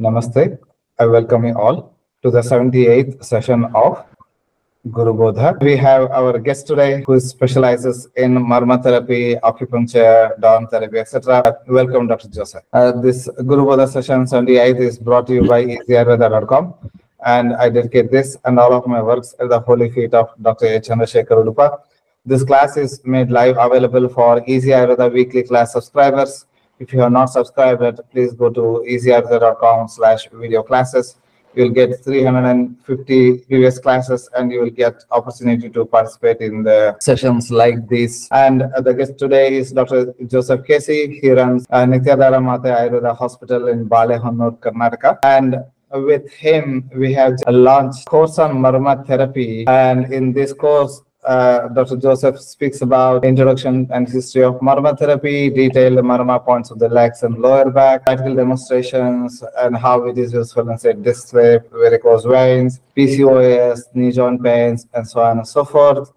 Namaste. I welcome you all to the 78th session of Guru Bodha. We have our guest today who specializes in marma therapy, acupuncture, dawn therapy, etc. Welcome, Dr. Joseph. Uh, this Guru Bodha session 78 is brought to you by easyayurveda.com and I dedicate this and all of my works at the holy feet of Dr. A. Chandrasekhar. This class is made live available for Easy Ayurveda weekly class subscribers. If you are not subscribed please go to easyayurveda.com slash video classes. You'll get 350 previous classes and you will get opportunity to participate in the sessions like this. And the guest today is Dr. Joseph Casey. He runs uh, Nityadara Mata Ayurveda Hospital in Balehonnur, Karnataka. And with him, we have launched course on Marma therapy. And in this course, uh, Dr. Joseph speaks about introduction and history of marma therapy, detailed marma points of the legs and lower back, practical demonstrations, and how it is useful in say disc varicose veins, PCOS, knee joint pains, and so on and so forth.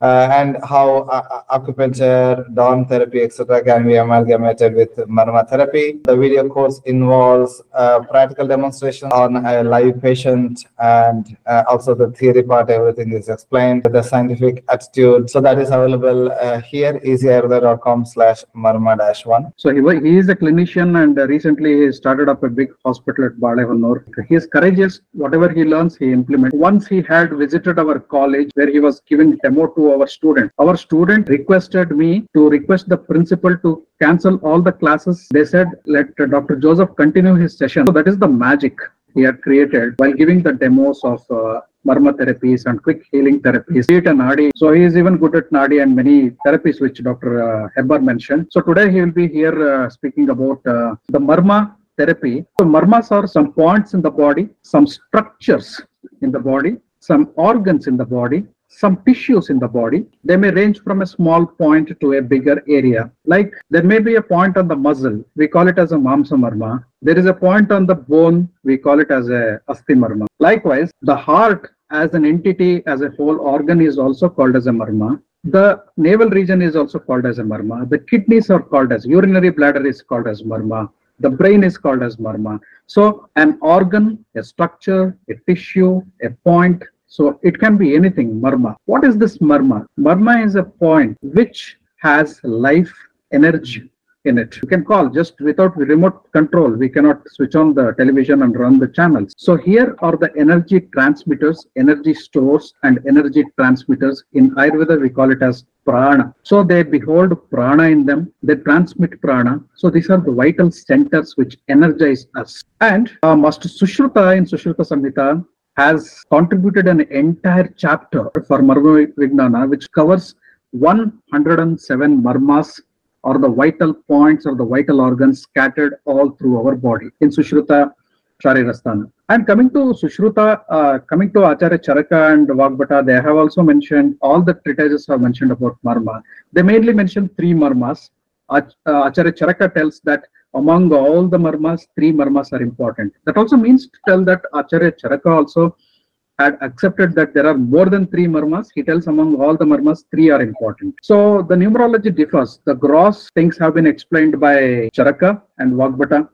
Uh, and how uh, acupuncture, dawn therapy, etc., can be amalgamated with marma therapy. The video course involves uh, practical demonstration on a live patient, and uh, also the theory part. Everything is explained. The scientific attitude. So that is available uh, here. easyayurveda.com slash marma dash one. So he, he is a clinician and uh, recently he started up a big hospital at Balehonnur. He is courageous. Whatever he learns, he implements. Once he had visited our college where he was giving demo to our student. Our student requested me to request the principal to cancel all the classes. They said, let uh, Dr. Joseph continue his session. So that is the magic he had created while giving the demos of uh, marma therapies and quick healing therapies, a nadi. So he is even good at nadi and many therapies which Dr. Uh, Hebbar mentioned. So today he will be here uh, speaking about uh, the marma therapy. So marmas are some points in the body, some structures in the body, some organs in the body, some tissues in the body. They may range from a small point to a bigger area. Like there may be a point on the muscle, we call it as a mamsa marma. There is a point on the bone, we call it as a asti marma. Likewise, the heart as an entity, as a whole organ is also called as a marma. The navel region is also called as a marma. The kidneys are called as urinary bladder is called as marma. The brain is called as marma. So an organ, a structure, a tissue, a point, so it can be anything, marma. What is this marma? Marma is a point which has life energy in it. You can call just without remote control. We cannot switch on the television and run the channels. So here are the energy transmitters, energy stores and energy transmitters. In Ayurveda, we call it as prana. So they behold prana in them. They transmit prana. So these are the vital centers which energize us. And uh, Master Sushruta in Sushruta Samhita has contributed an entire chapter for Marma Vignana, which covers 107 marmas or the vital points or the vital organs scattered all through our body in Sushruta Sharirasthana. And coming to Sushruta, uh, coming to Acharya Charaka and Vagbata, they have also mentioned, all the treatises have mentioned about marma. They mainly mention three marmas. Uh, Acharya Charaka tells that among all the marmas, three marmas are important. That also means to tell that Acharya Charaka also had accepted that there are more than three marmas. He tells among all the marmas, three are important. So the numerology differs. The gross things have been explained by Charaka and Vagbata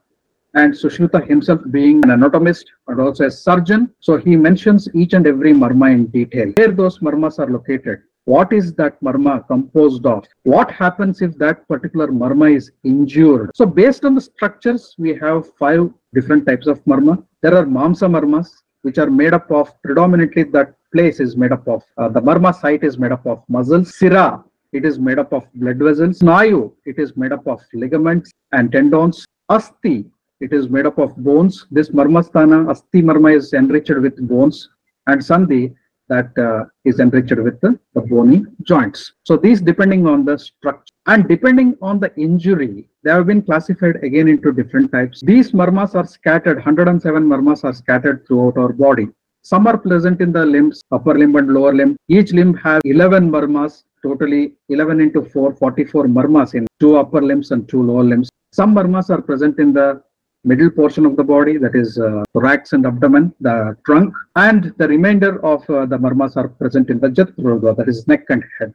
and Sushruta himself being an anatomist and also a surgeon. So he mentions each and every marma in detail. Where those marmas are located, what is that marma composed of? What happens if that particular marma is injured? So based on the structures, we have five different types of marma. There are mamsa marmas, which are made up of predominantly that place is made up of uh, the marma site is made up of muscles. Sira, it is made up of blood vessels. Snayu, it is made up of ligaments and tendons. Asti, it is made up of bones. This marmasthana, asti marma is enriched with bones. And sandhi, that uh, is enriched with the, the bony joints. So these depending on the structure and depending on the injury, they have been classified again into different types. These marmas are scattered, 107 marmas are scattered throughout our body. Some are present in the limbs, upper limb and lower limb. Each limb has 11 marmas, totally 11 into 4, 44 marmas in two upper limbs and two lower limbs. Some marmas are present in the middle portion of the body, that is uh, thorax and abdomen, the trunk, and the remainder of uh, the marmas are present in the Jatruga, that is neck and head.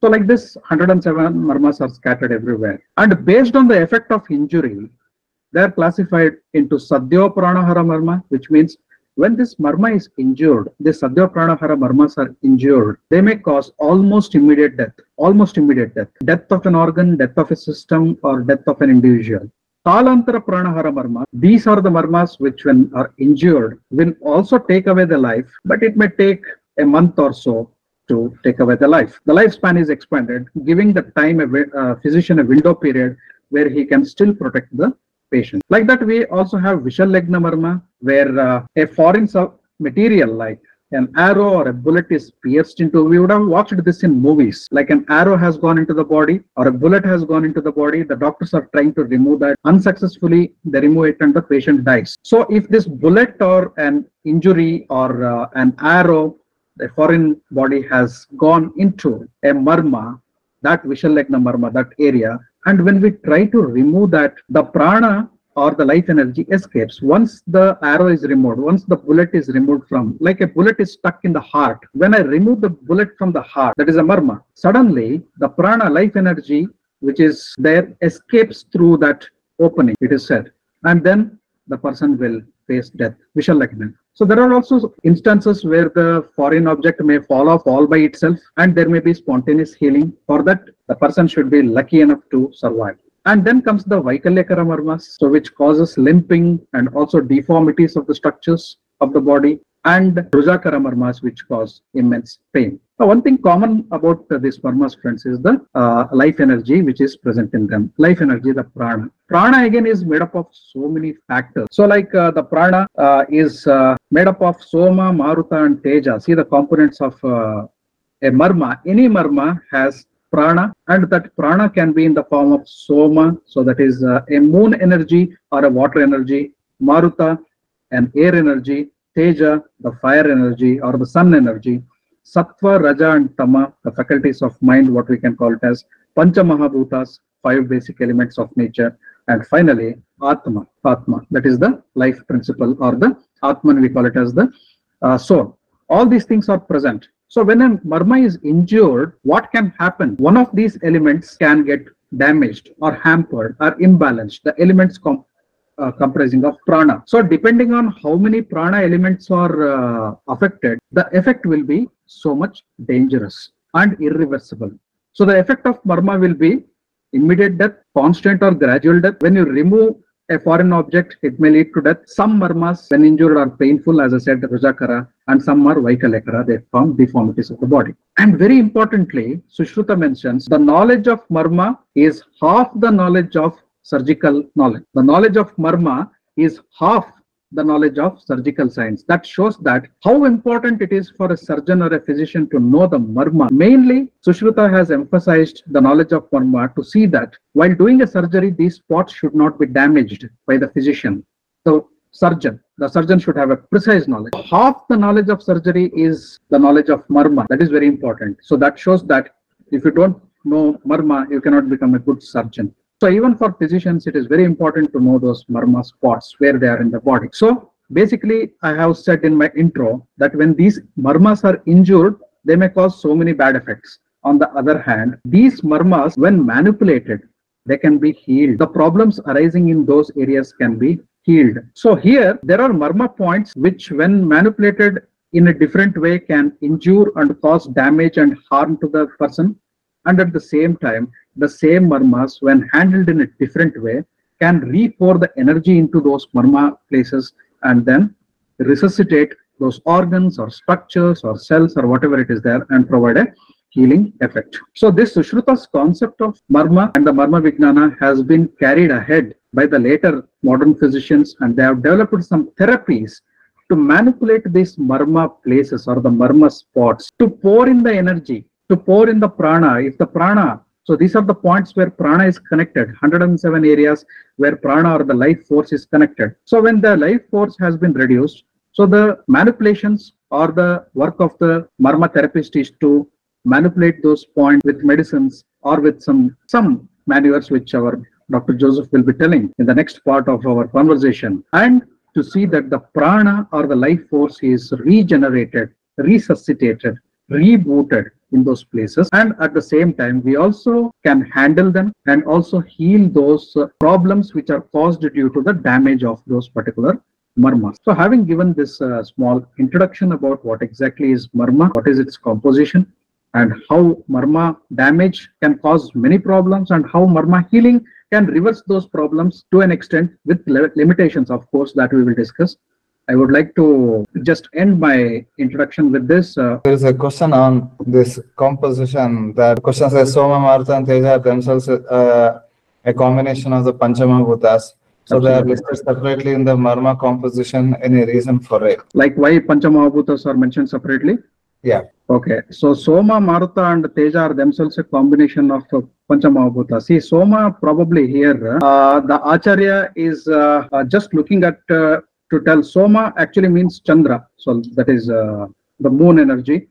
So like this, 107 marmas are scattered everywhere. And based on the effect of injury, they are classified into Sadhyo Pranahara Marma, which means when this marma is injured, the Sadhya Pranahara marmas are injured, they may cause almost immediate death, almost immediate death, death of an organ, death of a system, or death of an individual. Kalantara Pranahara these are the marmas which when are injured will also take away the life, but it may take a month or so to take away the life. The lifespan is expanded, giving the time a uh, physician a window period where he can still protect the patient. Like that, we also have Vishalyaghna Marma, where uh, a foreign material like an arrow or a bullet is pierced into. We would have watched this in movies. Like an arrow has gone into the body or a bullet has gone into the body. The doctors are trying to remove that. Unsuccessfully, they remove it and the patient dies. So, if this bullet or an injury or uh, an arrow, a foreign body has gone into a marma, that Vishalyaghna marma, that area, and when we try to remove that, the prana or the life energy escapes. Once the arrow is removed, once the bullet is removed from, like a bullet is stuck in the heart. When I remove the bullet from the heart, that is a marma, suddenly the prana, life energy, which is there, escapes through that opening, it is said. And then the person will face death. Vishalyaghna. So there are also instances where the foreign object may fall off all by itself and there may be spontaneous healing. For that, the person should be lucky enough to survive. And then comes the Vaikalyakaramarmas, so which causes limping and also deformities of the structures of the body, and Rujakara marmas, which cause immense pain. Now, one thing common about uh, these marmas, friends, is the uh, life energy which is present in them. Life energy, the prana. Prana again is made up of so many factors. So, like uh, the prana uh, is uh, made up of Soma, Maruta, and Teja. See the components of uh, a marma. Any marma has prana, and that prana can be in the form of Soma, so that is uh, a moon energy or a water energy, Maruta, an air energy, Teja, the fire energy or the sun energy, Sattva, Raja, and Tama, the faculties of mind, what we can call it as Pancha Mahabhutas, five basic elements of nature, and finally Atma, Atma, that is the life principle or the Atman, we call it as the uh, soul. All these things are present. So when a marma is injured, what can happen? One of these elements can get damaged or hampered or imbalanced. The elements com- uh, comprising of prana. So depending on how many prana elements are uh, affected, the effect will be so much dangerous and irreversible. So the effect of marma will be immediate death, constant or gradual death. When you remove a foreign object, it may lead to death. Some marmas, when injured, are painful, as I said, Rujakara, and some are Vaikalyakara, they form deformities of the body. And very importantly, Sushruta mentions the knowledge of marma is half the knowledge of surgical knowledge. The knowledge of marma is half the knowledge of surgical science. That shows that how important it is for a surgeon or a physician to know the marma. Mainly, Sushruta has emphasized the knowledge of marma to see that while doing a surgery, these spots should not be damaged by the physician. So, surgeon, the surgeon should have a precise knowledge. Half the knowledge of surgery is the knowledge of marma. That is very important. So, that shows that if you don't know marma, you cannot become a good surgeon. So even for physicians, it is very important to know those marma spots where they are in the body. So basically, I have said in my intro that when these marmas are injured, they may cause so many bad effects. On the other hand, these marmas, when manipulated, they can be healed. The problems arising in those areas can be healed. So here, there are marma points which, when manipulated in a different way, can injure and cause damage and harm to the person. And at the same time, the same marmas, when handled in a different way, can re-pour the energy into those marma places and then resuscitate those organs or structures or cells or whatever it is there and provide a healing effect. So this Sushruta's concept of marma and the marma vijnana has been carried ahead by the later modern physicians and they have developed some therapies to manipulate these marma places or the marma spots to pour in the energy, to pour in the prana. If the prana so these are the points where prana is connected, 107 areas where prana or the life force is connected. So when the life force has been reduced, so the manipulations or the work of the marma therapist is to manipulate those points with medicines or with some some maneuvers which our Dr. Joseph will be telling in the next part of our conversation and to see that the prana or the life force is regenerated, resuscitated, rebooted in those places. And at the same time we also can handle them and also heal those uh, problems which are caused due to the damage of those particular marmas so having given this uh, small introduction about what exactly is marma what is its composition and how marma damage can cause many problems and how marma healing can reverse those problems to an extent with limitations of course that we will discuss i would like to just end my introduction with this uh, There is a question on this composition that question says Soma, Maruta, and Teja are themselves uh, a combination of the Panchamahabhutas. So they are listed separately in the Marma composition. Any reason for it? like why panchamahabhutas are mentioned separately Yeah. okay so soma marutha and teja are themselves a combination of uh, panchamahabhuta see soma probably here uh, the acharya is uh, uh, just looking at uh, to tell soma actually means chandra. So that is uh, the moon energy.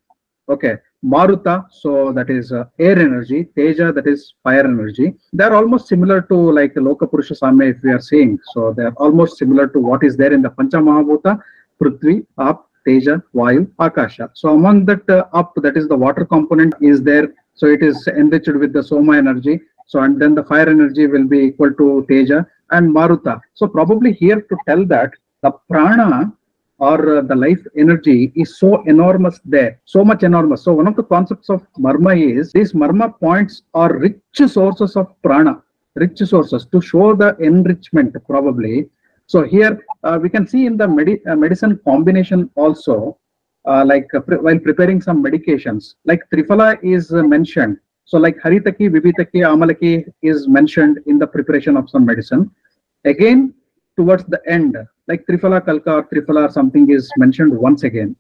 Okay. Maruta so that is uh, air energy. Teja that is fire energy. They're almost similar to like loka purusha samya if we are saying so they're almost similar to what is there in the panchamahabhuta prithvi up teja vayu akasha. So among that uh, up that is the water component is there. So it is enriched with the soma energy. So and then the fire energy will be equal to teja and maruta. So probably here to tell that the prana or uh, the life energy is so enormous there, so much enormous. So one of the concepts of marma is these marma points are rich sources of prana, rich sources to show the enrichment probably. So here uh, we can see in the medi- uh, medicine combination also, uh, like uh, pre- while preparing some medications, like triphala is uh, mentioned. So like haritaki, vibhitaki, amalaki is mentioned in the preparation of some medicine. Again, towards the end, like Triphala Kalka or Triphala or something is mentioned once again.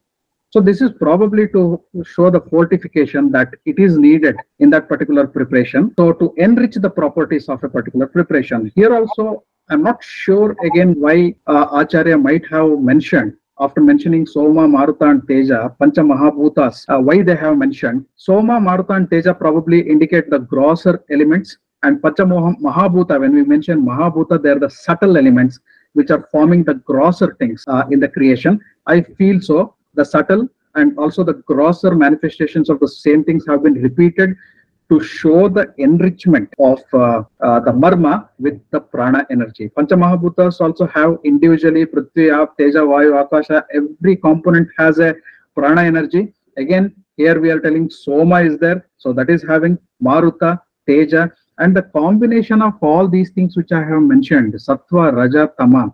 So this is probably to show the fortification that it is needed in that particular preparation. So to enrich the properties of a particular preparation. Here also, I'm not sure again why uh, Acharya might have mentioned after mentioning Soma, Maruta and Teja, Pancha Mahabhutas, uh, why they have mentioned. Soma, Maruta and Teja probably indicate the grosser elements and Pancha Mahabhuta, when we mention Mahabhuta, they are the subtle elements which are forming the grosser things uh, in the creation. I feel so. The subtle and also the grosser manifestations of the same things have been repeated to show the enrichment of uh, uh, the marma with the prana energy. Panchamahabhutas also have individually Prithvi, Ap, Teja, Vayu, Akasha. Every component has a prana energy. Again, here we are telling Soma is there. So that is having Maruta, Teja, and the combination of all these things which I have mentioned, Sattva, Raja, Tama,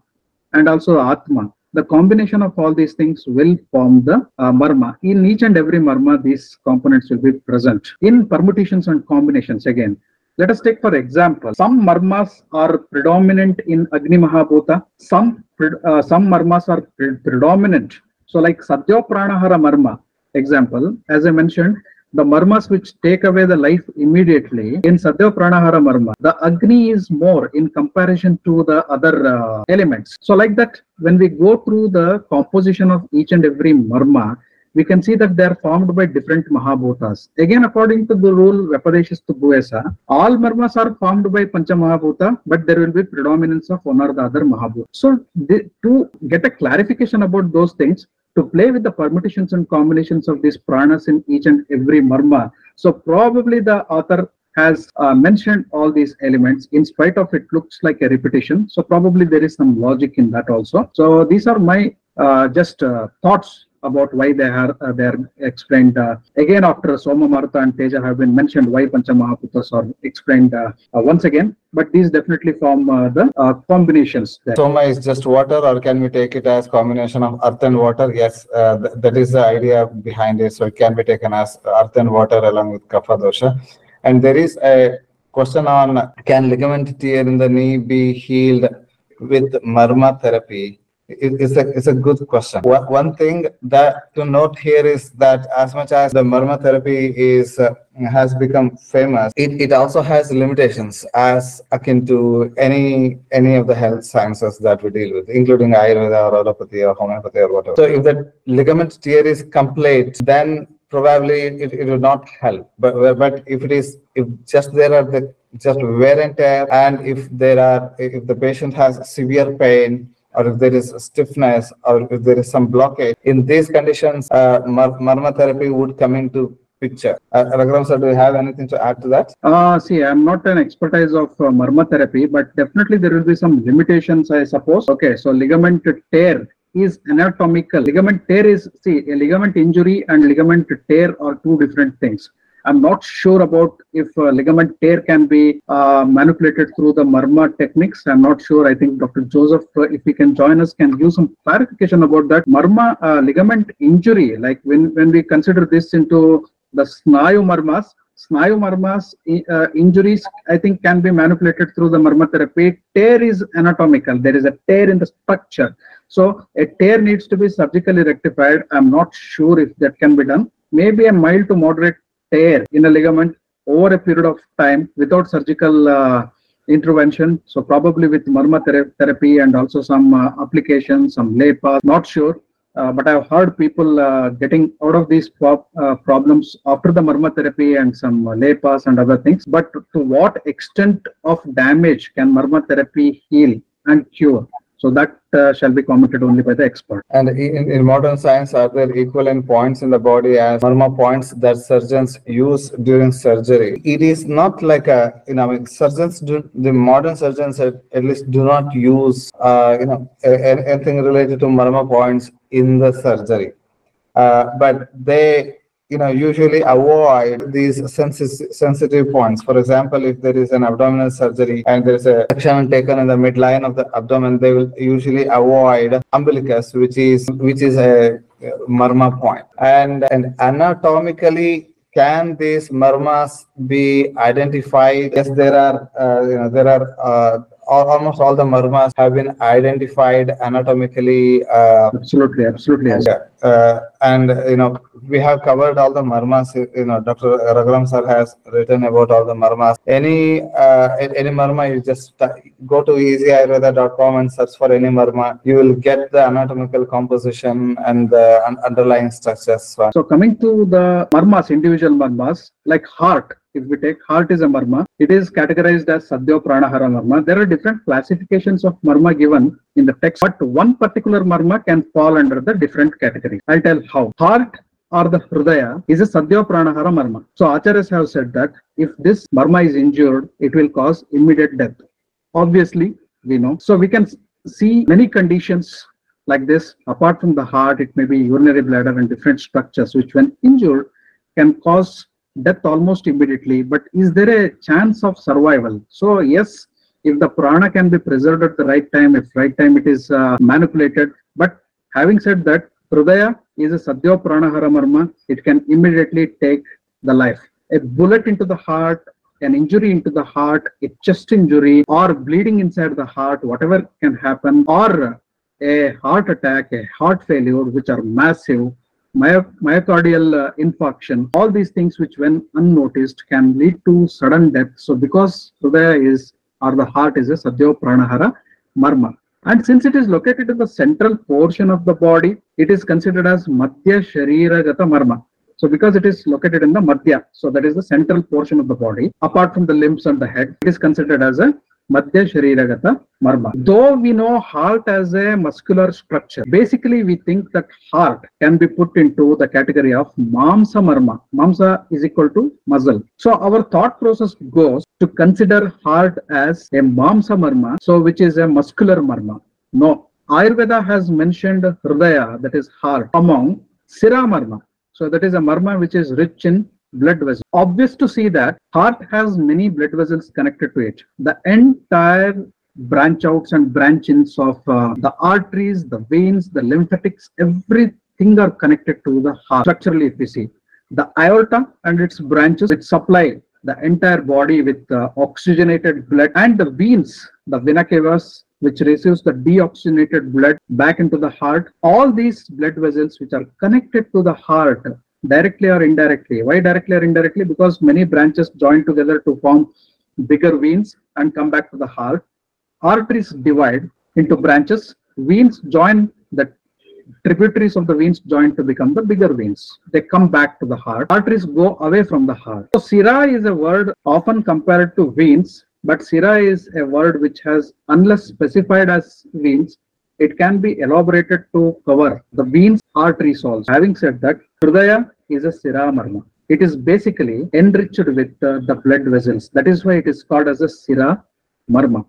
and also Atma, the combination of all these things will form the uh, marma. In each and every marma, these components will be present. In permutations and combinations, again, let us take for example, some marmas are predominant in Agni Mahabhuta, some, uh, some marmas are pre- predominant. So like Sadhya Pranahara marma, example, as I mentioned, the marmas which take away the life immediately in Sadhya Pranahara marma, the Agni is more in comparison to the other uh, elements. So like that, when we go through the composition of each and every marma, we can see that they are formed by different Mahabhutas. Again, according to the rule Vyapadeshas tu Bhuyasa, all marmas are formed by Pancha Mahabhuta, but there will be predominance of one or the other Mahabhuta. So the, to get a clarification about those things, to play with the permutations and combinations of these pranas in each and every marma. So probably the author has uh, mentioned all these elements in spite of it looks like a repetition. So probably there is some logic in that also. So these are my uh, just uh, thoughts about why they are uh, they are explained uh, again after Soma Maruta and Teja have been mentioned why Pancha Mahabhutas are explained uh, uh, once again but these definitely form uh, the uh, combinations there. Soma is just water, or can we take it as combination of earth and water? Yes, th- that is the idea behind it. So it can be taken as earth and water along with kapha dosha. And there is a question on can ligament tear in the knee be healed with marma therapy? It- it's a it's a good question. One, thing that to note here is that as much as the marma therapy is uh, has become famous, it, it also has limitations as akin to any any of the health sciences that we deal with, including Ayurveda or allopathy or homeopathy or whatever. So if the ligament tear is complete, then probably it, it will not help. But but if it is if just there are the just wear and tear, and if there are if the patient has severe pain or if there is stiffness or if there is some blockage in these conditions uh, therapy would come into picture. Uh, sir, do you have anything to add to that? Uh, see, I'm not an expertise of uh, therapy, but definitely there will be some limitations, I suppose. Okay, so ligament tear is anatomical. Ligament tear is, see, a ligament injury and ligament tear are two different things. I'm not sure about if uh, ligament tear can be uh, manipulated through the marma techniques. I'm not sure. I think Dr. Joseph, uh, if he can join us, can give some clarification about that. Marma uh, ligament injury, like when, when we consider this into the snayu marmas, snayu marmas uh, injuries, I think can be manipulated through the marma therapy. Tear is anatomical. There is a tear in the structure. So a tear needs to be surgically rectified. I'm not sure if that can be done. Maybe a mild to moderate tear in a ligament over a period of time without surgical uh, intervention. So probably with thera- therapy and also some uh, applications, some lepa, not sure. Uh, but I've heard people uh, getting out of these pro- uh, problems after the marma therapy and some lepas and other things. But to what extent of damage can marma therapy heal and cure? So that uh, shall be commented only by the expert. And in, in modern science, are there equivalent points in the body as marma points that surgeons use during surgery? It is not like a, you know, surgeons do, the modern surgeons at, at least do not use, uh, you know, a- a- anything related to marma points in the surgery. Uh, but they, you know, usually avoid these sensi- sensitive points. For example, if there is an abdominal surgery and there is a section taken in the midline of the abdomen, they will usually avoid umbilicus, which is which is a marma point. And and anatomically, can these marmas be identified? Yes, there are. Uh, you know, there are. Uh, almost all the marmas have been identified anatomically uh, Absolutely, absolutely. yes. and, uh, and you know, we have covered all the marmas. You know, Dr. Raghuram sir has written about all the marmas. Any uh, any marma, you just uh, go to easyayurveda.com and search for any marma. You will get the anatomical composition and the un- underlying structures. So coming to the marmas, individual marmas, like heart, if we take heart is a marma, it is categorized as Sadhya Pranahara marma. There are different classifications of marma given in the text, but one particular marma can fall under the different category. I'll tell how. Heart or the Hridaya is a Sadhya Pranahara marma. So acharyas have said that if this marma is injured, it will cause immediate death. Obviously, we know. So we can see many conditions like this apart from the heart it may be urinary bladder and different structures which when injured can cause death almost immediately but is there a chance of survival? So yes if the prana can be preserved at the right time if right time it is uh, manipulated. But having said that hridaya is a sadhya pranahara marma. It can immediately take the life. A bullet into the heart an injury into the heart a chest injury or bleeding inside the heart whatever can happen or a heart attack, a heart failure, which are massive, myocardial uh, infarction, all these things which when unnoticed can lead to sudden death. So because Hridaya is or the heart is a Sadhya Pranahara Marma. And since it is located in the central portion of the body, it is considered as Madhya Shariragata Marma. So because it is located in the Madhya, so that is the central portion of the body, apart from the limbs and the head, it is considered as a Though we know heart as a muscular structure, basically we think that heart can be put into the category of Mamsa Marma. Mamsa is equal to muscle. So our thought process goes to consider heart as a Mamsa Marma, so which is a muscular Marma. No. Ayurveda has mentioned Hridaya, that is heart, among Sira Marma. So that is a Marma which is rich in blood vessels. Obvious to see that heart has many blood vessels connected to it. The entire branch outs and branch ins of uh, the arteries, the veins, the lymphatics, everything are connected to the heart. Structurally, if we see the aorta and its branches, it supply the entire body with uh, oxygenated blood and the veins, the vena cavas, which receives the deoxygenated blood back into the heart. All these blood vessels which are connected to the heart directly or indirectly. Why directly or indirectly? Because many branches join together to form bigger veins and come back to the heart. Arteries divide into branches. Veins join the tributaries of the veins join to become the bigger veins. They come back to the heart. Arteries go away from the heart. So Sira is a word often compared to veins, but Sira is a word which has, unless specified as veins, it can be elaborated to cover the veins arteries also. Having said that, Hridaya is a Sira Marma. it is basically enriched with uh, the blood vessels. That is why it is called as a Sira Marma.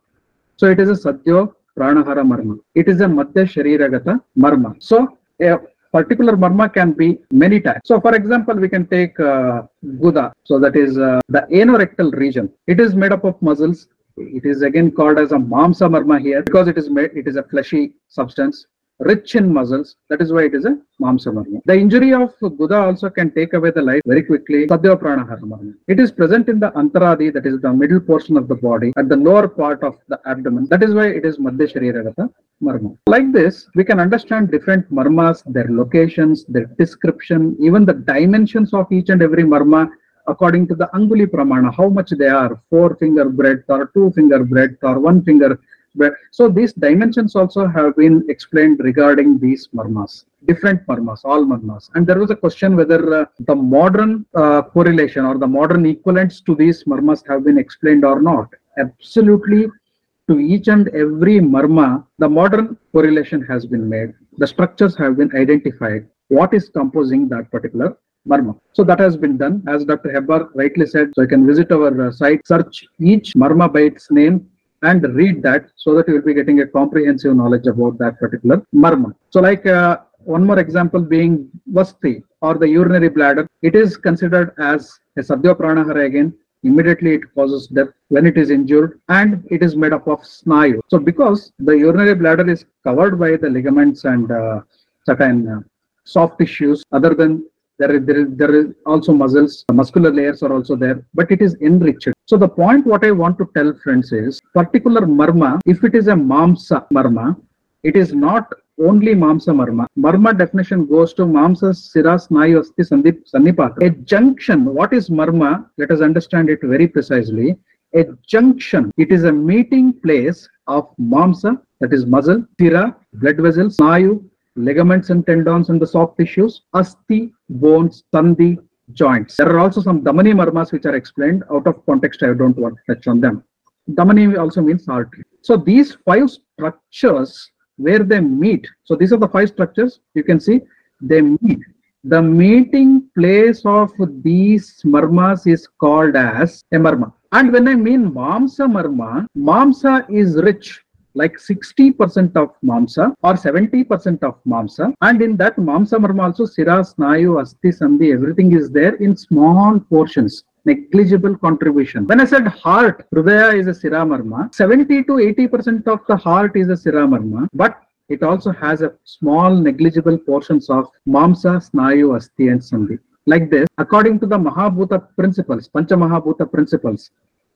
So it is a Sadhyo Pranahara Marma. It is a Madhya Shariragata Marma. So a particular marma can be many types. So for example, we can take uh, Guda. So that is uh, the anorectal region. It is made up of muscles. It is again called as a Mamsa Marma here because it is made, it is a fleshy substance rich in muscles. That is why it is a Mamsa Marma. The injury of Guda also can take away the life very quickly. It is present in the Antaradi, that is the middle portion of the body, at the lower part of the abdomen. That is why it is Madhya Shariragata Marma. Like this, we can understand different marmas, their locations, their description, even the dimensions of each and every marma according to the Anguli Pramana, how much they are, four finger breadth or two finger breadth or one finger breadth. So these dimensions also have been explained regarding these marmas, different marmas, all marmas. And there was a question whether uh, the modern uh, correlation or the modern equivalents to these marmas have been explained or not. Absolutely to each and every marma, the modern correlation has been made. The structures have been identified. What is composing that particular marma? So that has been done. As Dr. Hebbar rightly said, so you can visit our uh, site, search each marma by its name and read that so that you will be getting a comprehensive knowledge about that particular marma. So like uh, one more example being Vasti or the urinary bladder, it is considered as a Sadhya Pranahara again immediately it causes death when it is injured and it is made up of snayu so because the urinary bladder is covered by the ligaments and uh, certain uh, soft tissues other than there there is also muscles muscular layers are also there but it is enriched so the point what i want to tell friends is particular marma if it is a mamsa marma it is not only mamsa marma. Marma definition goes to mamsa sira snayu asti sandhi sannipata. A junction, what is marma? Let us understand it very precisely. A junction, it is a meeting place of mamsa, that is muscle, sira, blood vessels, snayu, ligaments and tendons and the soft tissues, asti, bones, sandhi, joints. There are also some damani marmas which are explained out of context. I don't want to touch on them. Damani also means artery. So these five structures where they meet. So these are the five structures. You can see they meet. The meeting place of these marmas is called as a marma. And when I mean mamsa marma, mamsa is rich like 60% of mamsa or 70% of mamsa. And in that mamsa marma also sira, snayu, asti, sandhi, everything is there in small portions negligible contribution. When I said heart, Hridaya is a Siramarma, 70 to 80% of the heart is a Siramarma, but it also has a small negligible portions of Mamsa, Snayu, Asti and Sandhi. Like this, according to the Mahabhuta principles, Pancha Mahabhuta principles,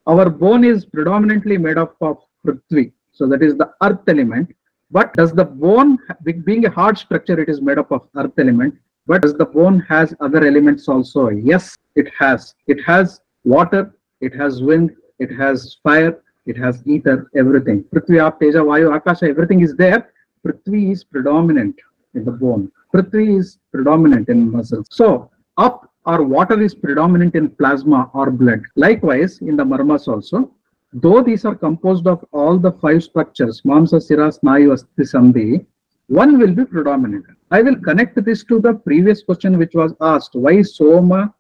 our bone is predominantly made up of Prithvi. So that is the earth element. But does the bone, being a hard structure, it is made up of earth element. But does the bone has other elements also? Yes, it has. It has water, it has wind, it has fire, it has ether, everything. Prithvi, Teja, Vayu, Akasha, everything is there. Prithvi is predominant in the bone. Prithvi is predominant in muscles. So, up or water is predominant in plasma or blood. Likewise, in the marmas also, though these are composed of all the five structures, Mamsa, Sira, Snayu, Asti, Sandhi, one will be predominant. I will connect this to the previous question which was asked, why Soma,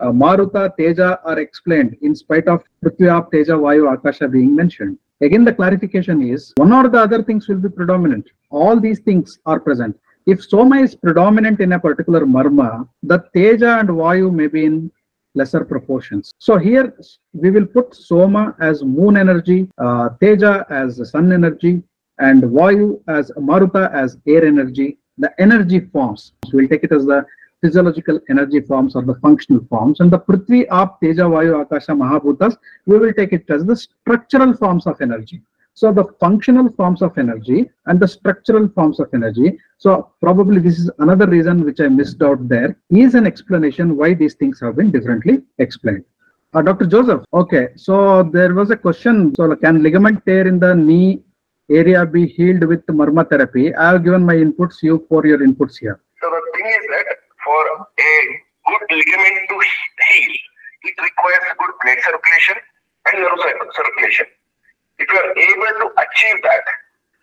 uh, Maruta, Teja are explained in spite of Prithvi, Teja, Vayu, Akasha being mentioned. Again, the clarification is one or the other things will be predominant. All these things are present. If Soma is predominant in a particular marma, the Teja and Vayu may be in lesser proportions. So here we will put Soma as moon energy, uh, Teja as sun energy, and Vayu as Maruta as air energy. The energy forms, so we'll take it as the physiological energy forms or the functional forms. And the Prithvi, Aap, Teja, Vayu, Akasha, Mahabhutas, we will take it as the structural forms of energy. So the functional forms of energy and the structural forms of energy. So probably this is another reason which I missed out there is an explanation why these things have been differently explained. Uh, Dr. Joseph, okay, so there was a question. So can ligament tear in the knee area be healed with marma therapy? I have given my inputs, you for your inputs here. So the thing is that for a good ligament to heal, it requires good blood circulation and nerve circulation. If you are able to achieve that,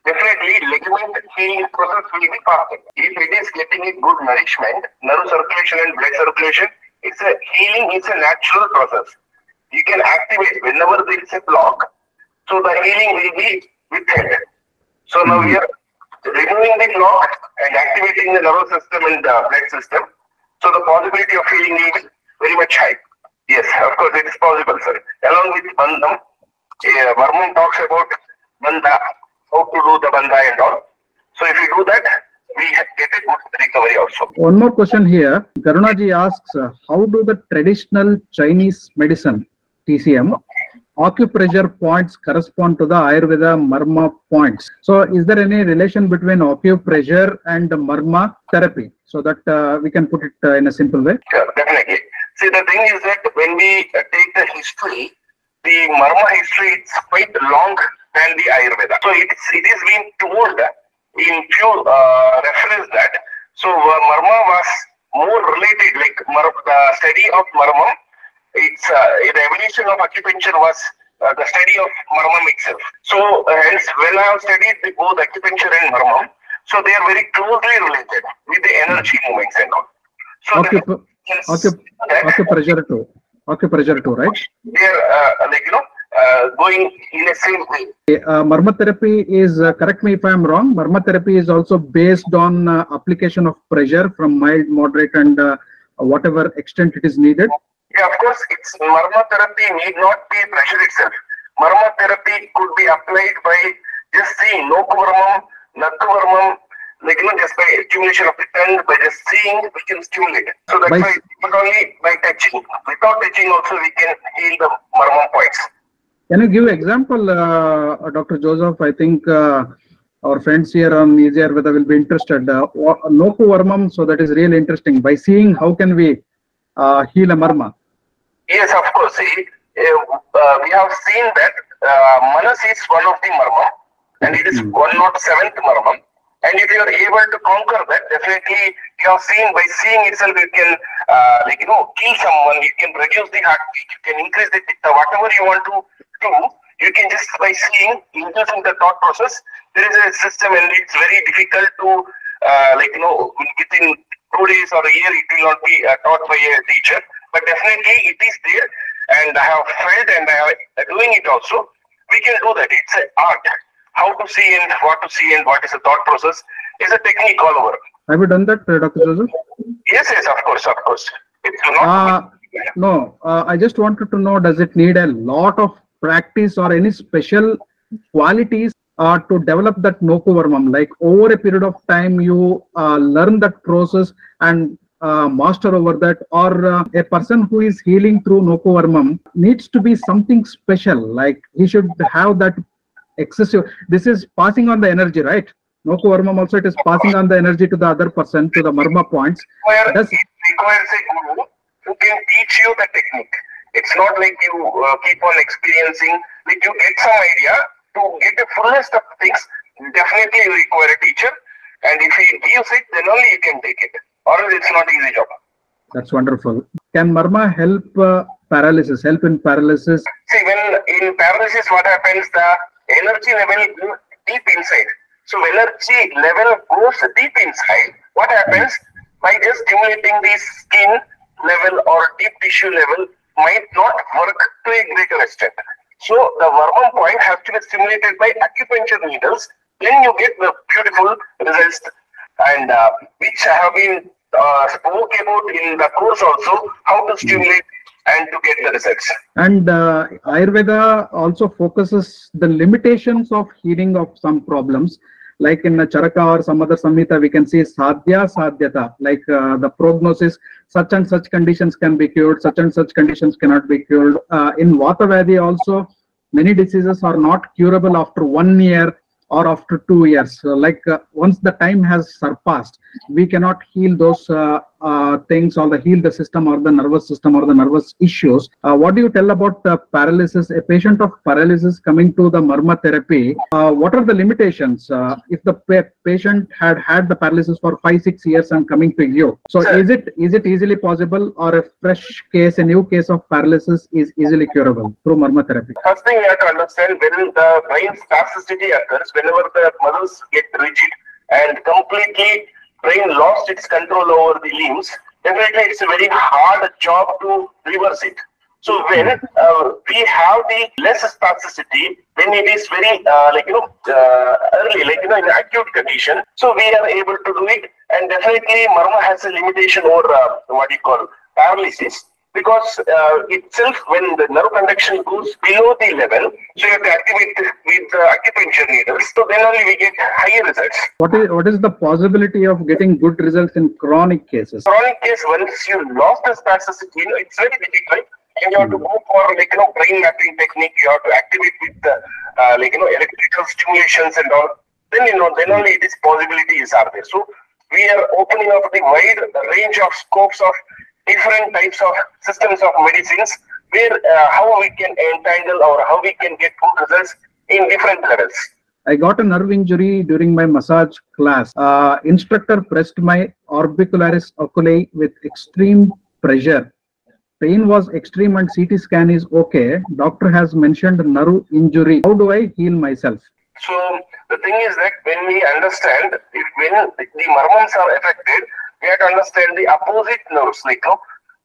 definitely ligament healing process will be faster. If it is getting a good nourishment, nerve circulation and blood circulation, it's a healing is a natural process. You can activate whenever there is a block, so the healing will be withheld. So now mm-hmm. we are removing the block and activating the nervous system and the blood system. So the possibility of healing will be very much high. Yes, of course it is possible, sir. Along with Bandham, uh, Varman talks about Bandha, how to do the Bandha and all. So if you do that, we get a good recovery also. One more question here. Garunaji asks, uh, how do the traditional Chinese medicine, TCM, acupressure points correspond to the Ayurveda Marma points? So is there any relation between acupressure and Marma therapy? So that uh, we can put it uh, in a simple way. Yeah, definitely. See, the thing is that when we uh, take the history, the Marma history is quite long than the Ayurveda. So it is being told in few uh, reference that. So uh, Marma was more related, like Mar- the study of Marma, it's uh, the evolution of acupuncture was uh, the study of Marmam itself. So uh, hence, when I have studied the, both acupuncture and Marmam, so they are very closely related with the energy movements and all. So the- Acup- acup- acupressure too. Acupressure too, right? they are uh, like you know uh, going in the same way. Uh, Marma therapy is, uh, correct me if I am wrong, Marma therapy is also based on application of pressure from mild, moderate and whatever extent it is needed. Yeah, of course, it's marma therapy need not be pressure itself. Marma therapy could be applied by just seeing no varmam, nattu varmam, like you know, just by accumulation of the tongue, by just seeing, we can stimulate. So that's By- why not only by touching, without touching also we can heal the marma points. Can you give example, uh, Dr. Joseph? I think uh, our friends here on Easy Ayurveda will be interested. Uh, Noku Varmam, so that is really interesting. By seeing how can we uh, heal a Marma? Yes, of course. See, uh, uh, we have seen that uh, Manas is one of the marma, and it is one not seventh marma. And if you are able to conquer that, definitely you have seen by seeing itself, you can, uh, like you know, kill someone. You can reduce the heartbeat. You can increase the pitta. Whatever you want to do, you can just by seeing, increasing the thought process. There is a system, and it's very difficult to, uh, like you know, within two days or a year, it will not be uh, taught by a teacher. But definitely, it is there, and I have felt and I am doing it also. We can do that. It's an art. How to see and what to see and what is the thought process is a technique all over. Have you done that, uh, Dr. Joseph? Yes, yes, of course, of course. Uh, no, uh, I just wanted to know, does it need a lot of practice or any special qualities uh, to develop that Noku Varmam? Like over a period of time, you uh, learn that process and uh, master over that, or uh, a person who is healing through Noku Varmam needs to be something special. Like he should have that excessive. This is passing on the energy, right? Noku Varmam also it is passing on the energy to the other person to the Marma points. require, Does- it requires a guru who can teach you the technique. It's not like you uh, keep on experiencing. Like you get some idea to get the fullness of things. Definitely, you require a teacher, and if he gives it, then only you can take it. Or else it's not easy job. That's wonderful. Can Marma help uh, paralysis, help in paralysis? See, when in paralysis, what happens? The energy level goes deep inside. So energy level goes deep inside. What happens? By just stimulating the skin level or deep tissue level might not work to a greater extent. So the Varmam point has to be stimulated by acupuncture needles. Then you get the beautiful results, and uh, which I have been uh, spoke about in the course also how to stimulate and to get the results. And uh, Ayurveda also focuses the limitations of healing of some problems. Like in the Charaka or some other Samhita, we can see sadhya sadhyata, like uh, the prognosis, such and such conditions can be cured, such and such conditions cannot be cured. Uh, in Vata Vyadhi also, many diseases are not curable after one year or after two years. So like uh, once the time has surpassed, we cannot heal those uh, things or the heal the system or the nervous system or the nervous issues. Uh, what do you tell about uh, paralysis? A patient of paralysis coming to the Marma therapy, uh, what are the limitations? Uh, if the pa- patient had had the paralysis for five, six years and coming to you, so Sir. is it is it easily possible or a fresh case, a new case of paralysis is easily curable through Marma therapy? First thing you have to understand when the brain spasticity occurs, whenever the muscles get rigid and completely brain lost its control over the limbs, definitely it's a very hard job to reverse it. So when uh, we have the less spasticity, when it is very uh, like you know uh, early, like you know in acute condition, so we are able to do it. And definitely, Marma has a limitation over uh, what you call paralysis because uh, itself when the nerve conduction goes below the level, so you have to activate with uh, acupuncture needles. So then only we get higher results. What is what is the possibility of getting good results in chronic cases? chronic case, once you lost the spasticity, you know, it's very difficult. And you have to go for like you know brain mapping technique. You have to activate with the uh, like you know electrical stimulations and all. Then you know then only this possibilities are there. So we are opening up the wide range of scopes of different types of systems of medicines where uh, how we can entangle or how we can get good results in different levels. I got a nerve injury during my massage class. Uh, instructor pressed my orbicularis oculi with extreme pressure. Pain was extreme and CT scan is okay. Doctor has mentioned nerve injury. How do I heal myself? So the thing is that when we understand if when the marmams are affected, we have to understand the opposite nerves, like no,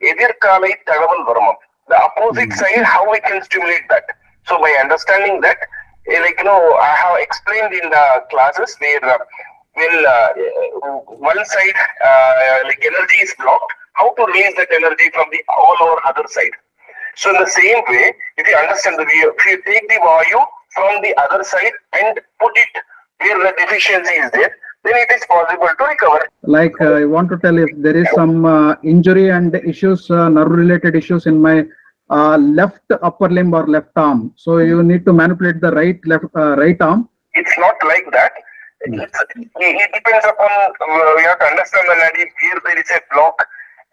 edirkalai tadaval varmam. The opposite side, how we can stimulate that. So by understanding that, eh, like you know, I have explained in the classes where uh, when uh, one side uh, like energy is blocked, how to release that energy from the all over other side. So in the same way, if you understand the view, if you take the value from the other side and put it where the deficiency is there, then it is possible to recover. Like uh, I want to tell if there is some uh, injury and issues, uh, nerve related issues in my uh, left upper limb or left arm. So you need to manipulate the right left uh, right arm. It's not like that. It's, it depends upon, uh, you have to understand the nadi, here there is a block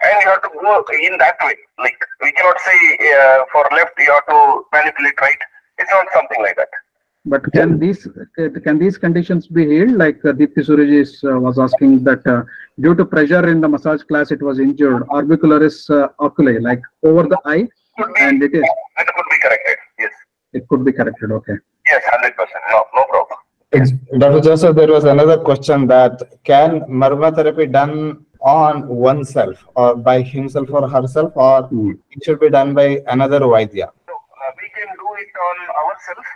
and you have to go in that way. Like we cannot say uh, for left you have to manipulate right. It's not something like that. But can these can these conditions be healed? Like uh, Deepthi Surajis uh, was asking that uh, due to pressure in the massage class, it was injured orbicularis uh, oculi, like over the eye, Could and it is that could be corrected. Yes. it could be corrected. Okay. Yes, hundred percent. No, no problem. It's- Dr. Joseph, there was another question that can marma therapy done on oneself or by himself or herself or Hmm. it should be done by another Vaidya? So uh, we can do it on ourselves.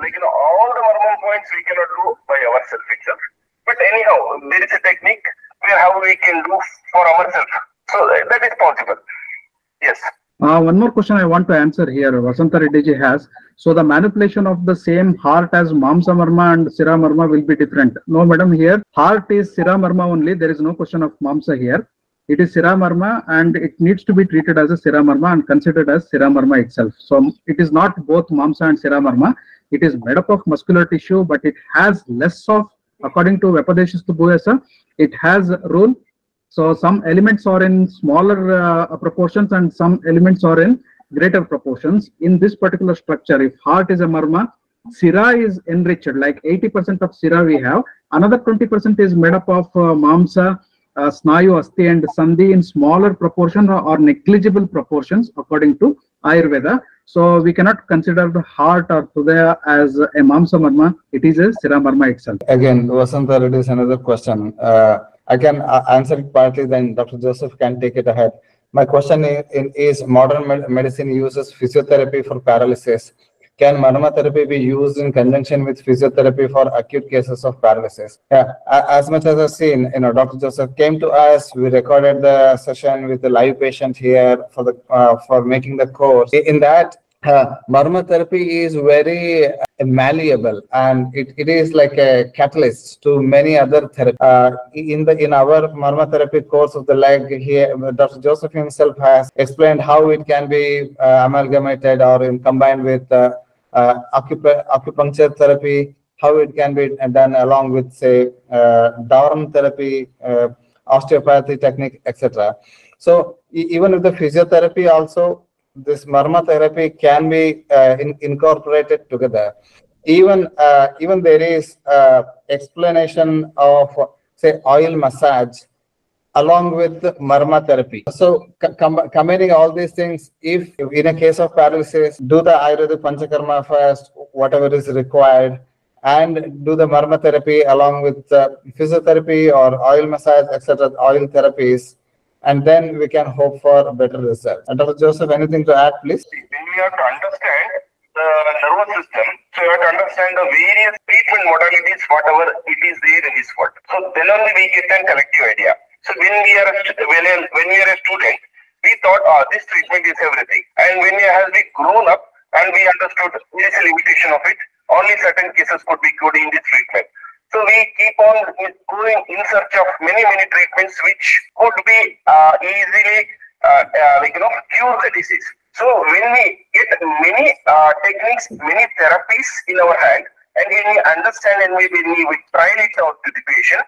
Like you know, all the hormone points we cannot do by ourselves itself. But anyhow, there is a technique where how we can do for ourselves. So that is possible. Yes. Uh, one more question I want to answer here. Vasanta Reddy has. So the manipulation of the same heart as Mamsa Marma and Sira Marma will be different. No, madam, here heart is Sira Marma only. There is no question of Mamsa here. It is Sira Marma and it needs to be treated as a Sira Marma and considered as Sira Marma itself. So it is not both Mamsa and Sira Marma. It is made up of muscular tissue, but it has less of, according to Vyapadeshas Bhuyasa, it has rule so some elements are in smaller uh, proportions and some elements are in greater proportions. In this particular structure, if heart is a marma, sira is enriched, like 80% of sira we have. Another 20% is made up of uh, mamsa, uh, snayu, asti and sandhi in smaller proportion or, or negligible proportions according to Ayurveda. So we cannot consider the heart or hridaya as a mamsa marma. It is a sira marma itself. Again, Vasanta Reddy is another question. Uh, I can uh, answer it partly, then Dr. Joseph can take it ahead. My question is, is modern med- medicine uses physiotherapy for paralysis. Can therapy be used in conjunction with physiotherapy for acute cases of paralysis? Yeah, as much as I've seen, you know, Dr. Joseph came to us, we recorded the session with the live patient here for the, uh, for making the course. In that, uh, therapy is very uh, malleable and it, it is like a catalyst to many other therapies. Uh, in the in our marma therapy course of the leg here, Dr. Joseph himself has explained how it can be uh, amalgamated or in, combined with uh, uh, acup- acupuncture therapy, how it can be done along with say uh, therapy, uh, osteopathy technique, etc. So e- even with the physiotherapy also, this marma therapy can be uh, in, incorporated together. Even uh, even there is uh, explanation of say oil massage along with marma therapy. So co- com- combining all these things, if in a case of paralysis, do the Ayurvedic Panchakarma first, whatever is required, and do the marma therapy along with uh, physiotherapy or oil massage, etc., oil therapies. and then we can hope for a better result. And Dr. Joseph, anything to add, please? When we have to understand the nervous system, so you have to understand the various treatment modalities, whatever it is there in this world. So then only we get a collective idea. So when we are when, when we are a student, we thought, oh, this treatment is everything. And when we have grown up and we understood there is a limitation of it, only certain cases could be cured in this treatment. So we keep on going in search of many, many treatments which could be uh, easily, uh, uh, you know, cure the disease. So when we get many uh, techniques, many therapies in our hand, and when we understand and maybe when we trial it out to the patient,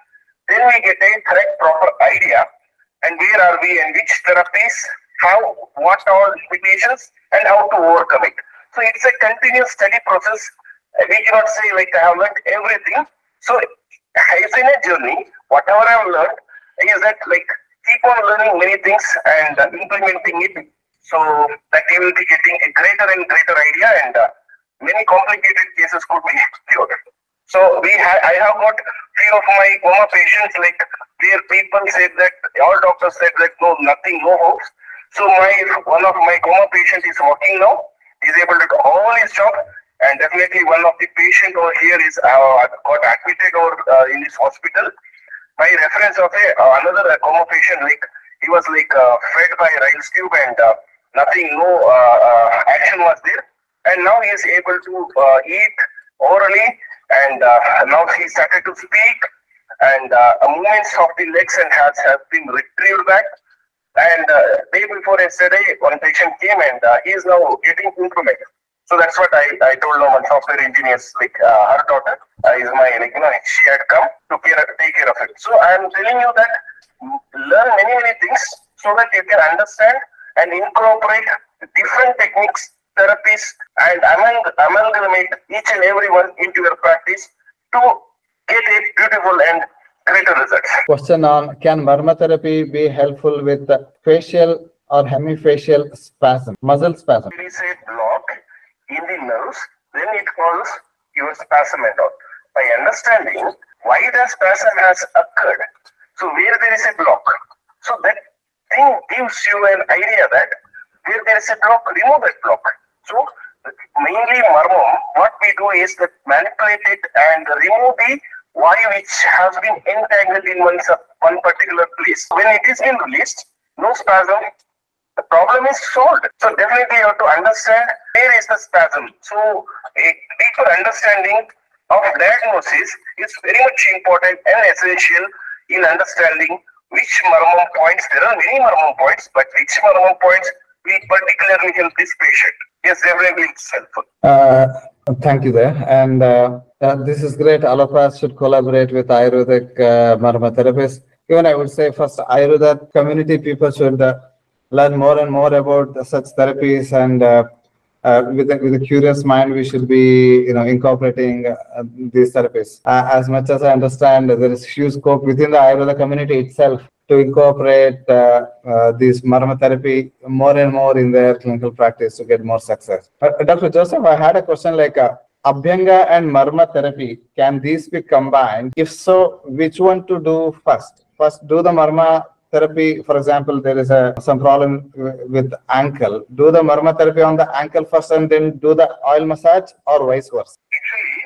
then we get a correct, proper idea and where are we and which therapies, how, what all limitations, and how to overcome it. So it's a continuous study process. We cannot say like I have learned everything. So it's in a journey. Whatever I have learned is that like keep on learning many things and uh, implementing it. So that you will be getting a greater and greater idea and uh, many complicated cases could be cured. So we ha- I have got few of my coma patients like where people said that all doctors said that no nothing no hopes. So my one of my coma patient is working now. He's able to do all his job and definitely one of the patient over here is uh, got admitted or uh, in this hospital. By reference of a uh, another uh, coma patient like he was like uh, fed by Ryle's tube and uh, nothing no uh, action was there and now he is able to eat orally and uh, now he started to speak. And uh, movements of the legs and hands have been retrieved back. And uh, day before yesterday one patient came and he is now getting improvement. So that's what I, I told one software engineers like uh, her daughter uh, is my like you know she had come to care, take care of it. So I am telling you that learn many many things so that you can understand and incorporate different techniques therapies and among amalgamate each and every one into your practice to get a beautiful and greater results. Question on Can Marma therapy be helpful with the facial or hemifacial spasm, muscle spasm? There is a block in the nerves, then it causes your spasm and all. By understanding why the spasm has occurred, so where there is a block, so that thing gives you an idea that where there is a block, remove that block. So mainly marmom, what we do is that manipulate it and remove the wire which has been entangled in one, one particular place. When it is been released, no spasm, the problem is solved. So definitely you have to understand where is the spasm. So a deeper understanding of diagnosis is very much important and essential in understanding which marmom points. There are many marmom points, but which marmom points will particularly help this patient. Yes, definitely it's helpful. Uh, thank you there. And uh, uh, this is great. All of us should collaborate with Ayurvedic uh, Marma therapists. Even I would say first Ayurveda community people should uh, learn more and more about such therapies and uh, uh, with, a, with a curious mind, we should be, you know, incorporating these therapies. As much as I understand, there is huge scope within the Ayurveda community itself to incorporate uh, uh, marma therapy more and more in their clinical practice to get more success. Uh, Dr. Joseph, I had a question like uh, Abhyanga and marma therapy, can these be combined? If so, which one to do first? First, do the marma therapy, for example, there is a some problem with ankle. Do the marma therapy on the ankle first and then do the oil massage or vice versa? Actually,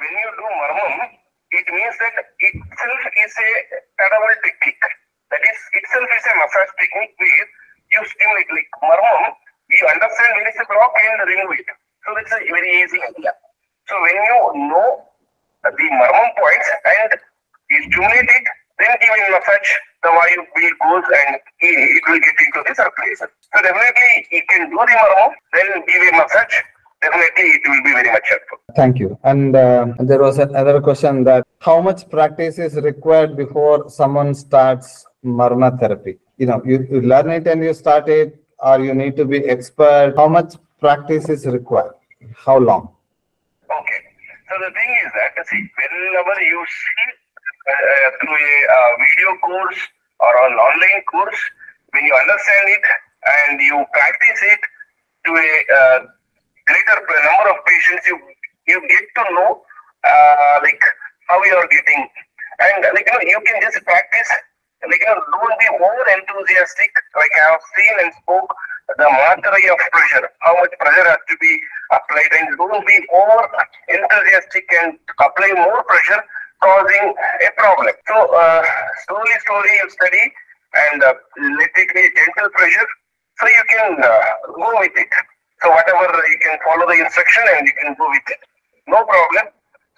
when you do marmam, it means that itself is a tadawal technique. That is, itself is a massage technique where you stimulate like marmam, you understand where is a block and remove it. So it's a very easy idea. So when you know the marmam points and you stimulate it, then give a massage, the vayu will goes and it will get into the circulation. So definitely you can do the marmam, then give a massage, definitely it will be very much helpful. Thank you. And uh, there was another question that how much practice is required before someone starts marma therapy? You know, you, you learn it and you start it, or you need to be expert. How much practice is required? How long? Okay. So the thing is that, see, whenever you see uh, through a uh, video course or an online course, when you understand it and you practice it to a uh, greater number of patients, you you get to know uh, like how you are getting, and like you know you can just practice like, you know, don't be over enthusiastic. Like I have seen and spoke the matra of pressure, how much pressure has to be applied, and don't be over enthusiastic and apply more pressure, causing a problem. So uh, slowly, slowly you study and uh, let it be gentle pressure, so you can uh, go with it. So whatever you can follow the instruction and you can go with it. No problem.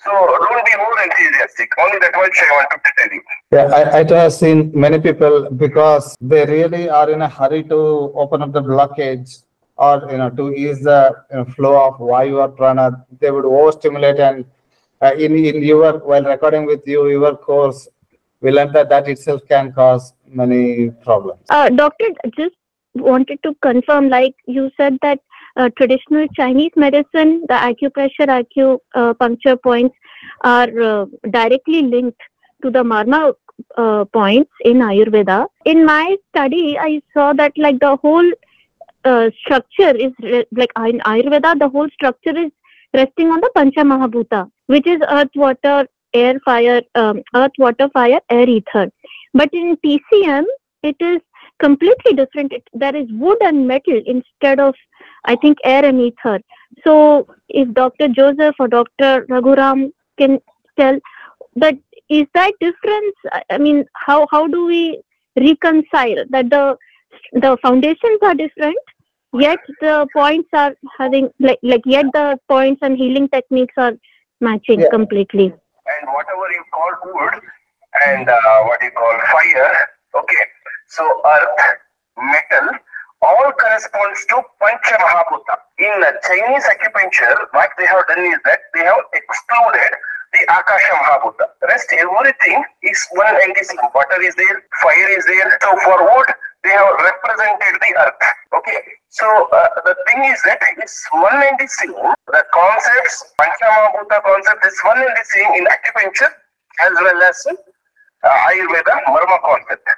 So don't be more enthusiastic. Only that much I wanted to tell you. Yeah, I, I have seen many people because they really are in a hurry to open up the blockage or, you know, to ease the you know, flow of vayu or prana. They would overstimulate and uh, in, in your, while recording with you, your course, we learned that that itself can cause many problems. Uh, doctor, just wanted to confirm, like you said that uh, traditional Chinese medicine, the acupressure, acupuncture points are uh, directly linked to the marma uh, points in Ayurveda. In my study, I saw that like the whole uh, structure is re- like in Ayurveda, the whole structure is resting on the Pancha Mahabhuta, which is earth, water, air, fire, um, earth, water, fire, air, ether. But in TCM, it is completely different. It, there is wood and metal instead of, I think, air and ether. So, if Dr. Joseph or Dr. Raghuram can tell but that is that difference? I- I mean, how how do we reconcile that the the foundations are different, yet the points are having like like yet the points and healing techniques are matching Yeah. completely. and whatever you call wood and uh, what you call fire, okay. So earth, metal, all corresponds to Pancha Mahabhuta. In uh, Chinese acupuncture, what they have done is that they have excluded the Akasha Mahabhuta. Rest everything is one and the same. Water is there, fire is there. So for wood, they have represented the earth. Okay. So uh, the thing is that it's one and the same. The concepts, Panchamahabhuta concept is one and the same in acupuncture as well as uh, Ayurveda Marma concept.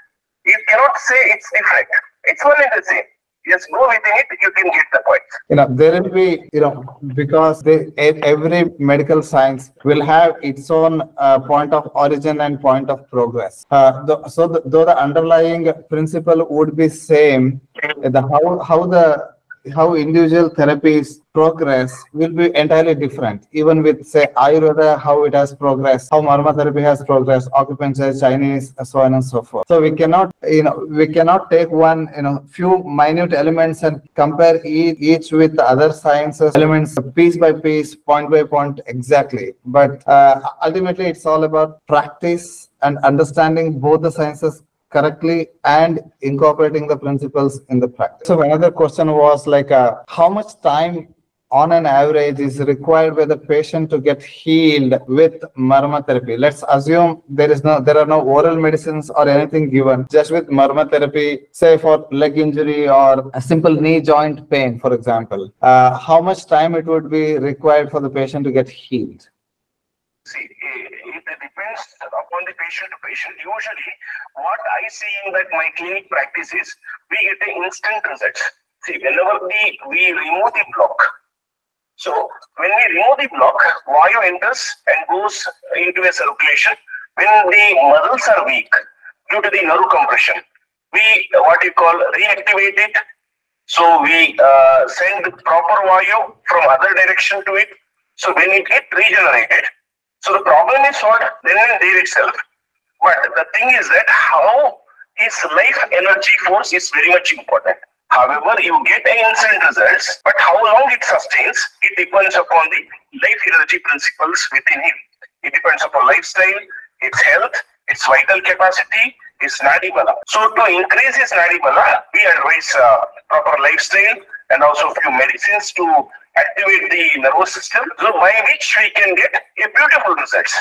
You cannot say it's different. It's one and the same. Just go within it, you can get the point. you know there will be you know because they, every medical science will have its own uh, point of origin and point of progress uh, the, so the, though the underlying principle would be same the how how the how individual therapies progress will be entirely different. Even with say ayurveda how it has progressed how marma therapy has progressed acupuncture chinese so on and so forth. So we cannot you know we cannot take one you know few minute elements and compare each, each with the other sciences elements piece by piece point by point exactly. But uh, ultimately it's all about practice and understanding both the sciences correctly and incorporating the principles in the practice. So another question was like, uh, how much time on an average is required by the patient to get healed with marma therapy? Let's assume there is no, there are no oral medicines or anything given, just with marma therapy, say for leg injury or a simple knee joint pain, for example. Uh, how much time it would be required for the patient to get healed? See, upon the patient to patient. Usually, what I see in that my clinic practice is we get an instant result. See, whenever we, we remove the block, so when we remove the block, vayu enters and goes into a circulation. When the muscles are weak due to the nerve compression, we what you call reactivate it. So we uh, send proper vayu from other direction to it. So when it get regenerated, so the problem is solved then and there itself. But the thing is that how his life energy force is very much important. However, you get instant results, but how long it sustains, it depends upon the life energy principles within him. It depends upon lifestyle, its health, its vital capacity, its nadi bala. So to increase his nadi bala, we advise uh, proper lifestyle and also few medicines to activate the nervous system, so by which we can get a beautiful results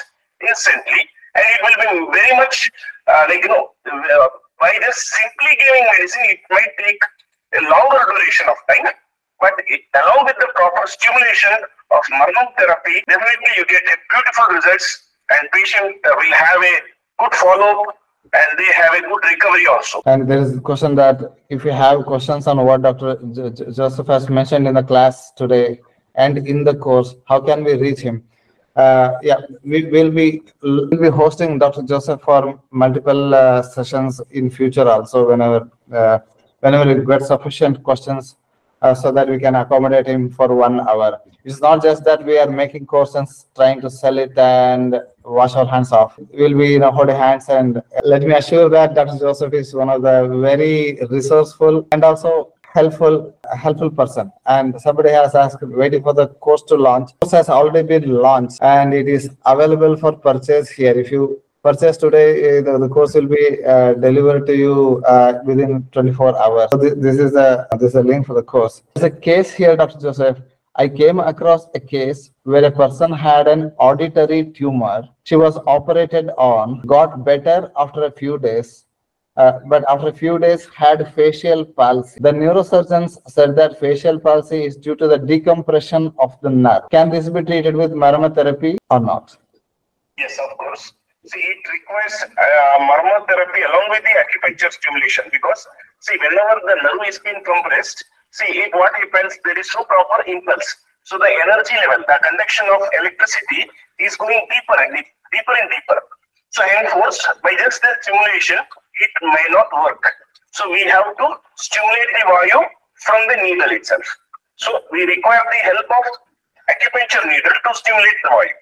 instantly, and it will be very much uh, like you know uh, by just simply giving medicine, it might take a longer duration of time, but it, along with the proper stimulation of Marmam therapy, definitely you get a beautiful results, and patient uh, will have a good follow up, and they have a good recovery also. And there is a question that if you have questions on what Dr. Jo- Joseph has mentioned in the class today and in the course, how can we reach him? Uh, yeah, we will be will be hosting Dr. Joseph for multiple uh, sessions in future also whenever uh, whenever we get sufficient questions uh, so that we can accommodate him for one hour. It's not just that we are making courses trying to sell it and wash our hands off. We'll be you know holding hands and let me assure that Dr. Joseph is one of the very resourceful and also helpful helpful person and somebody has asked waiting for the course to launch course has already been launched and it is available for purchase here if you purchase today uh, the, the course will be uh, delivered to you uh, within 24 hours so this, this is a this is a link for the course there's a case here dr joseph i came across a case where a person had an auditory tumor she was operated on got better after a few days uh, but after a few days had facial palsy. The neurosurgeons said that facial palsy is due to the decompression of the nerve. Can this be treated with therapy or not? Yes, of course. See, it requires uh, therapy along with the acupuncture stimulation because, see, whenever the nerve is being compressed, see, it, what happens, there is no proper impulse. So the energy level, the conduction of electricity is going deeper and deep, deeper and deeper. So henceforth, by just the stimulation, it may not work. So we have to stimulate the vayu from the needle itself. So we require the help of acupuncture needle to stimulate the vayu.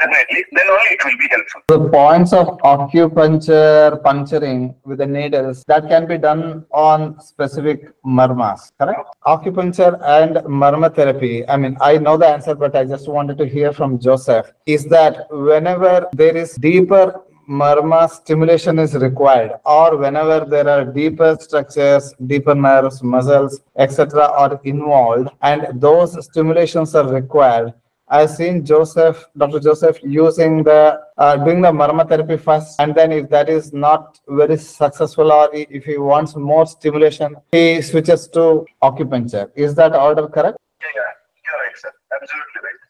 Definitely, then only it will be helpful. The points of acupuncture, puncturing with the needles, that can be done on specific marmas, correct? Acupuncture and marma therapy. I mean, I know the answer, but I just wanted to hear from Joseph. Is that whenever there is deeper marma stimulation is required or whenever there are deeper structures deeper nerves muscles etc are involved and those stimulations are required i've seen joseph dr joseph using the uh, doing the marma therapy first and then if that is not very successful or if he wants more stimulation he switches to acupuncture is that order correct yeah yeah you're right sir absolutely right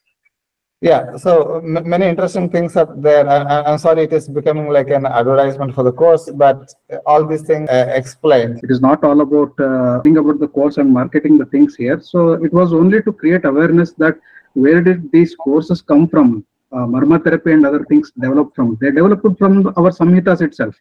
yeah, so many interesting things are there. I, am sorry it is becoming like an advertisement for the course, but all these things uh, explained. It is not all about uh, about the course and marketing the things here. So it was only to create awareness that where did these courses come from? Uh, marma therapy and other things developed from. They developed from our samhitas itself,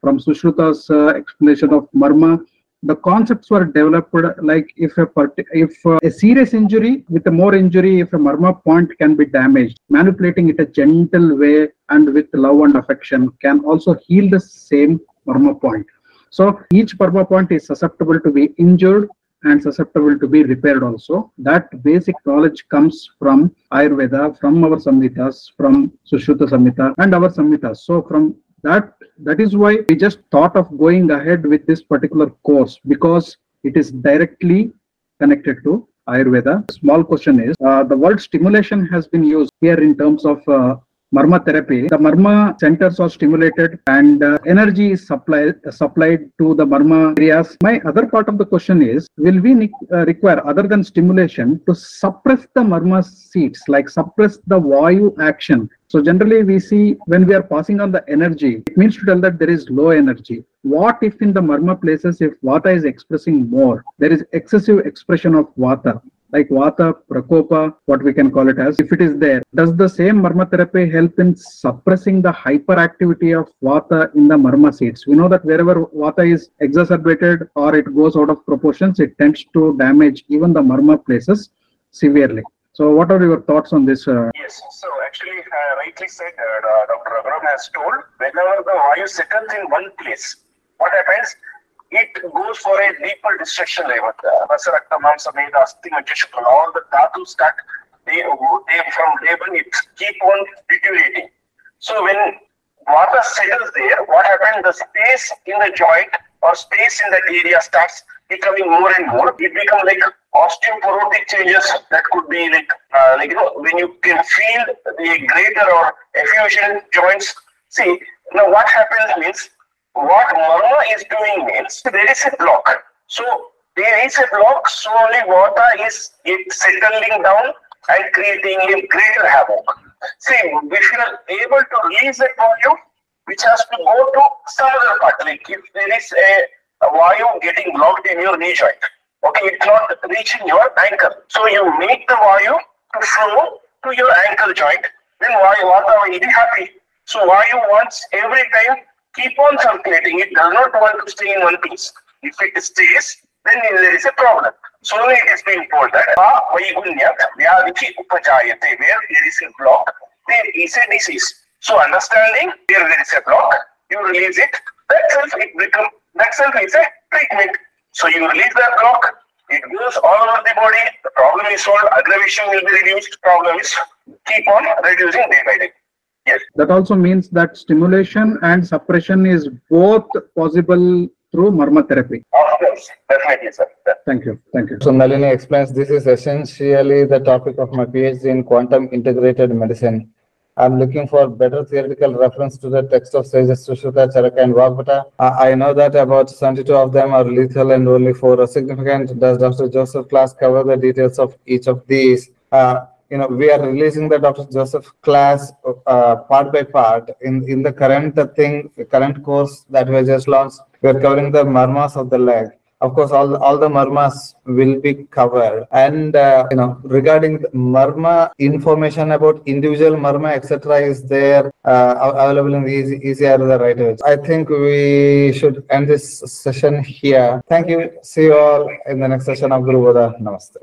from Sushruta's uh, explanation of marma the concepts were developed like if a if a serious injury with a more injury if a marma point can be damaged manipulating it a gentle way and with love and affection can also heal the same marma point so each marma point is susceptible to be injured and susceptible to be repaired also. That basic knowledge comes from ayurveda from our samhitas from sushruta samhita and our samhitas so from that that is why we just thought of going ahead with this particular course because it is directly connected to ayurveda. Small question is uh, the word stimulation has been used here in terms of uh, marma therapy, the marma centers are stimulated and uh, energy is supplied uh, supplied to the marma areas. My other part of the question is, will we uh, require other than stimulation to suppress the marma seats, like suppress the vayu action? So generally we see when we are passing on the energy, it means to tell that there is low energy. What if in the marma places, if vata is expressing more, there is excessive expression of vata like Vata, Prakopa, what we can call it as, if it is there, does the same Marma therapy help in suppressing the hyperactivity of Vata in the Marma seats? We know that wherever Vata is exacerbated or it goes out of proportions, it tends to damage even the Marma places severely. So what are your thoughts on this? Uh... Yes, so actually, uh, rightly said, uh, Dr. Raghuram has told, whenever the Vayu settles in one place, what happens? It goes for a deeper destruction level. Rasarakta, Mamsa, Meda, Asti, Majashukala, all the dhatu start, they, go they from level, it keep on deteriorating. So when water settles there, what happens? The space in the joint or space in that area starts becoming more and more. It becomes like osteoporotic changes that could be like, uh, like you know, when you can feel the greater or effusion joints. See, now what happens means what Marma is doing means there is a block. So there is a block, slowly water is it settling down and creating a greater havoc. See, if you are able to release that volume, which has to go to some other part, like if there is a, a volume getting blocked in your knee joint, okay, it's not reaching your ankle. So you make the volume to flow to your ankle joint then why what are we happy? So vayu wants every time keep on circulating. It does not want to stay in one piece. If it stays, then there is a problem. So it is being told that "Ah, vaigunya vyadiki upajayate, where there is a block, there is a disease. So understanding where there is a block, you release it. That self it become that self is a treatment. So you release that block, it goes all over the body. The problem is solved. Aggravation will be reduced. Problem is keep on reducing day by day. Yes. That also means that stimulation and suppression is both possible through marma therapy. Of course. Definitely, sir. Thank you. Thank you. So Nalini explains this is essentially the topic of my PhD in quantum integrated medicine. I'm looking for better theoretical reference to the text of sages Sushruta, Charaka, and Vagbhata. I I know that about 72 of them are lethal and only four are significant. Does Dr. Joseph class cover the details of each of these? Uh, you know, we are releasing the Dr. Joseph class uh, part by part in, in the current thing, current course that we just launched. We are covering the marmas of the leg of course all all the marmas will be covered and uh, you know regarding marma information about individual marma etc is there uh, available in the easy easier the right way i think we should end this session here thank you see you all in the next session of Guru Bodha. namaste